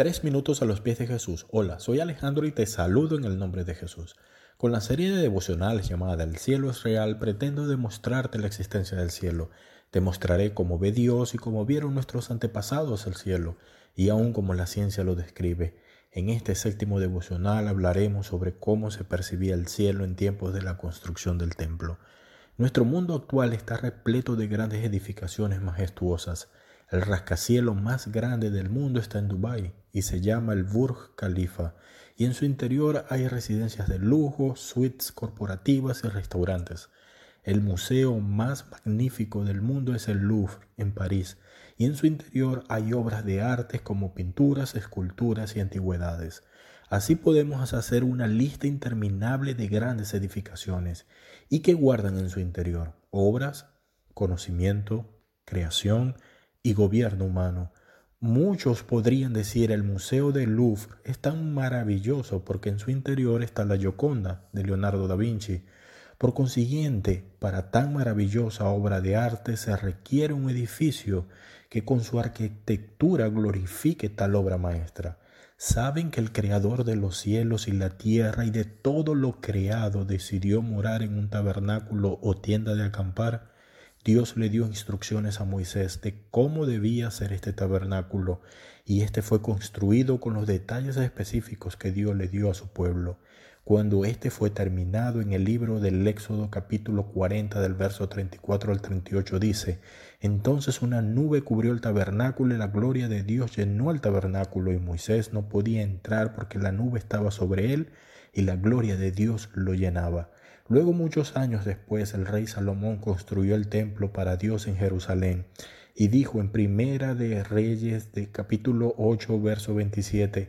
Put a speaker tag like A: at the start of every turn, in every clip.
A: Tres minutos a los pies de Jesús. Hola, soy Alejandro y te saludo en el nombre de Jesús. Con la serie de devocionales llamada El cielo es real, pretendo demostrarte la existencia del cielo. Te mostraré cómo ve Dios y cómo vieron nuestros antepasados el cielo, y aún como la ciencia lo describe. En este séptimo devocional hablaremos sobre cómo se percibía el cielo en tiempos de la construcción del templo. Nuestro mundo actual está repleto de grandes edificaciones majestuosas. El rascacielos más grande del mundo está en Dubái y se llama el Burj Khalifa, y en su interior hay residencias de lujo, suites corporativas y restaurantes. El museo más magnífico del mundo es el Louvre en París, y en su interior hay obras de arte como pinturas, esculturas y antigüedades. Así podemos hacer una lista interminable de grandes edificaciones y que guardan en su interior obras, conocimiento, creación, y gobierno humano. Muchos podrían decir el Museo del Louvre es tan maravilloso porque en su interior está la Gioconda de Leonardo da Vinci. Por consiguiente, para tan maravillosa obra de arte se requiere un edificio que con su arquitectura glorifique tal obra maestra. ¿Saben que el Creador de los cielos y la tierra y de todo lo creado decidió morar en un tabernáculo o tienda de acampar? Dios le dio instrucciones a Moisés de cómo debía ser este tabernáculo y este fue construido con los detalles específicos que Dios le dio a su pueblo. Cuando este fue terminado en el libro del Éxodo capítulo 40 del verso 34 al 38 dice, entonces una nube cubrió el tabernáculo y la gloria de Dios llenó el tabernáculo y Moisés no podía entrar porque la nube estaba sobre él y la gloria de Dios lo llenaba. Luego, muchos años después, el rey Salomón construyó el templo para Dios en Jerusalén y dijo en Primera de Reyes de capítulo 8, verso 27,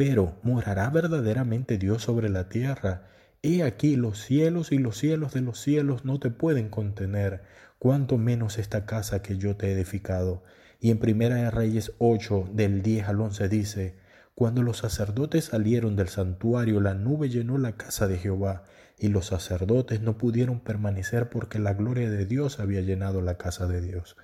A: pero ¿morará verdaderamente Dios sobre la tierra? He aquí los cielos y los cielos de los cielos no te pueden contener, cuanto menos esta casa que yo te he edificado. Y en Primera de Reyes 8, del 10 al 11 dice, cuando los sacerdotes salieron del santuario, la nube llenó la casa de Jehová, y los sacerdotes no pudieron permanecer porque la gloria de Dios había llenado la casa de Dios.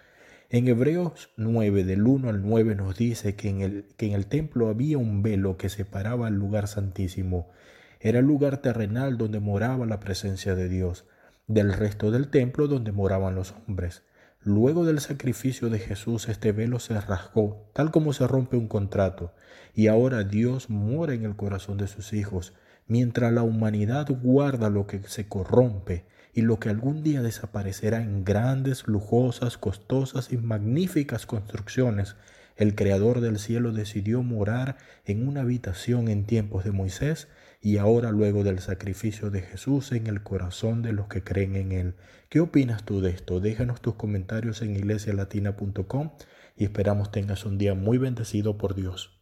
A: En Hebreos 9, del 1 al 9, nos dice que en, el, que en el templo había un velo que separaba el lugar santísimo. Era el lugar terrenal donde moraba la presencia de Dios, del resto del templo donde moraban los hombres. Luego del sacrificio de Jesús este velo se rasgó, tal como se rompe un contrato, y ahora Dios mora en el corazón de sus hijos, mientras la humanidad guarda lo que se corrompe y lo que algún día desaparecerá en grandes, lujosas, costosas y magníficas construcciones. El Creador del cielo decidió morar en una habitación en tiempos de Moisés y ahora luego del sacrificio de Jesús en el corazón de los que creen en Él. ¿Qué opinas tú de esto? Déjanos tus comentarios en iglesialatina.com y esperamos tengas un día muy bendecido por Dios.